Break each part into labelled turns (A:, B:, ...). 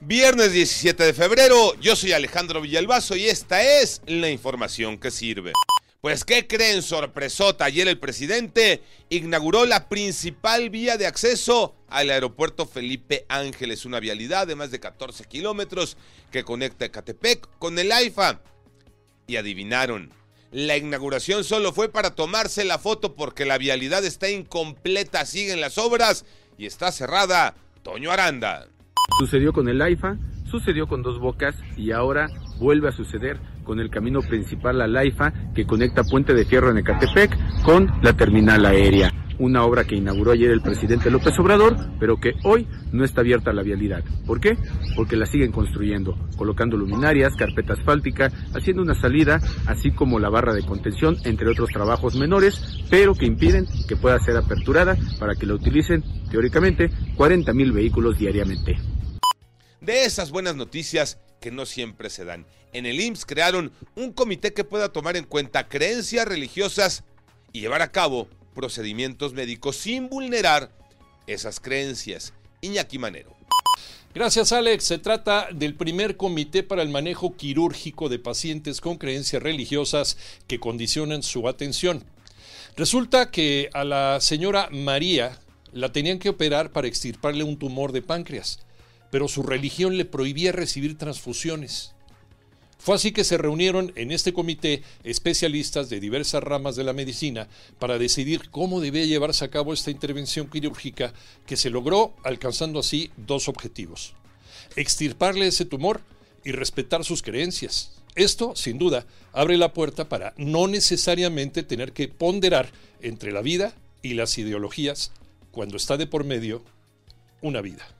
A: Viernes 17 de febrero, yo soy Alejandro Villalbazo y esta es la información que sirve. Pues, ¿qué creen? Sorpresota. Ayer el presidente inauguró la principal vía de acceso al aeropuerto Felipe Ángeles, una vialidad de más de 14 kilómetros que conecta Ecatepec con el AIFA. Y adivinaron, la inauguración solo fue para tomarse la foto porque la vialidad está incompleta, siguen las obras y está cerrada. Toño Aranda.
B: Sucedió con el AIFA, sucedió con Dos Bocas y ahora vuelve a suceder con el camino principal al AIFA que conecta Puente de Fierro en Ecatepec con la terminal aérea. Una obra que inauguró ayer el presidente López Obrador, pero que hoy no está abierta a la vialidad. ¿Por qué? Porque la siguen construyendo, colocando luminarias, carpeta asfáltica, haciendo una salida, así como la barra de contención, entre otros trabajos menores, pero que impiden que pueda ser aperturada para que la utilicen, teóricamente, 40 mil vehículos diariamente
A: de esas buenas noticias que no siempre se dan. En el IMSS crearon un comité que pueda tomar en cuenta creencias religiosas y llevar a cabo procedimientos médicos sin vulnerar esas creencias. Iñaki Manero.
C: Gracias Alex. Se trata del primer comité para el manejo quirúrgico de pacientes con creencias religiosas que condicionan su atención. Resulta que a la señora María la tenían que operar para extirparle un tumor de páncreas pero su religión le prohibía recibir transfusiones. Fue así que se reunieron en este comité especialistas de diversas ramas de la medicina para decidir cómo debía llevarse a cabo esta intervención quirúrgica que se logró alcanzando así dos objetivos. Extirparle ese tumor y respetar sus creencias. Esto, sin duda, abre la puerta para no necesariamente tener que ponderar entre la vida y las ideologías cuando está de por medio una vida.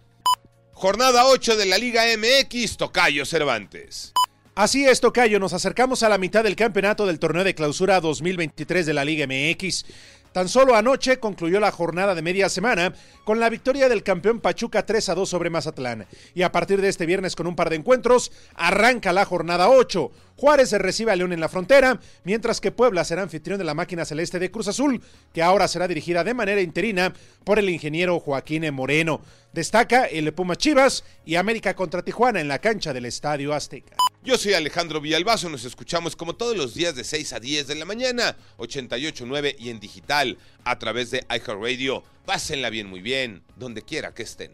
A: Jornada 8 de la Liga MX, Tocayo Cervantes.
D: Así es, Tocayo, nos acercamos a la mitad del campeonato del torneo de clausura 2023 de la Liga MX. Tan solo anoche concluyó la jornada de media semana con la victoria del campeón Pachuca 3 a 2 sobre Mazatlán. Y a partir de este viernes con un par de encuentros, arranca la jornada 8. Juárez se recibe a León en la frontera, mientras que Puebla será anfitrión de la máquina celeste de Cruz Azul, que ahora será dirigida de manera interina por el ingeniero Joaquín Moreno. Destaca el Puma Chivas y América contra Tijuana en la cancha del Estadio Azteca.
A: Yo soy Alejandro Villalbazo, nos escuchamos como todos los días de 6 a 10 de la mañana, 88.9 y en digital a través de iHeartRadio. Pásenla bien, muy bien, donde quiera que estén.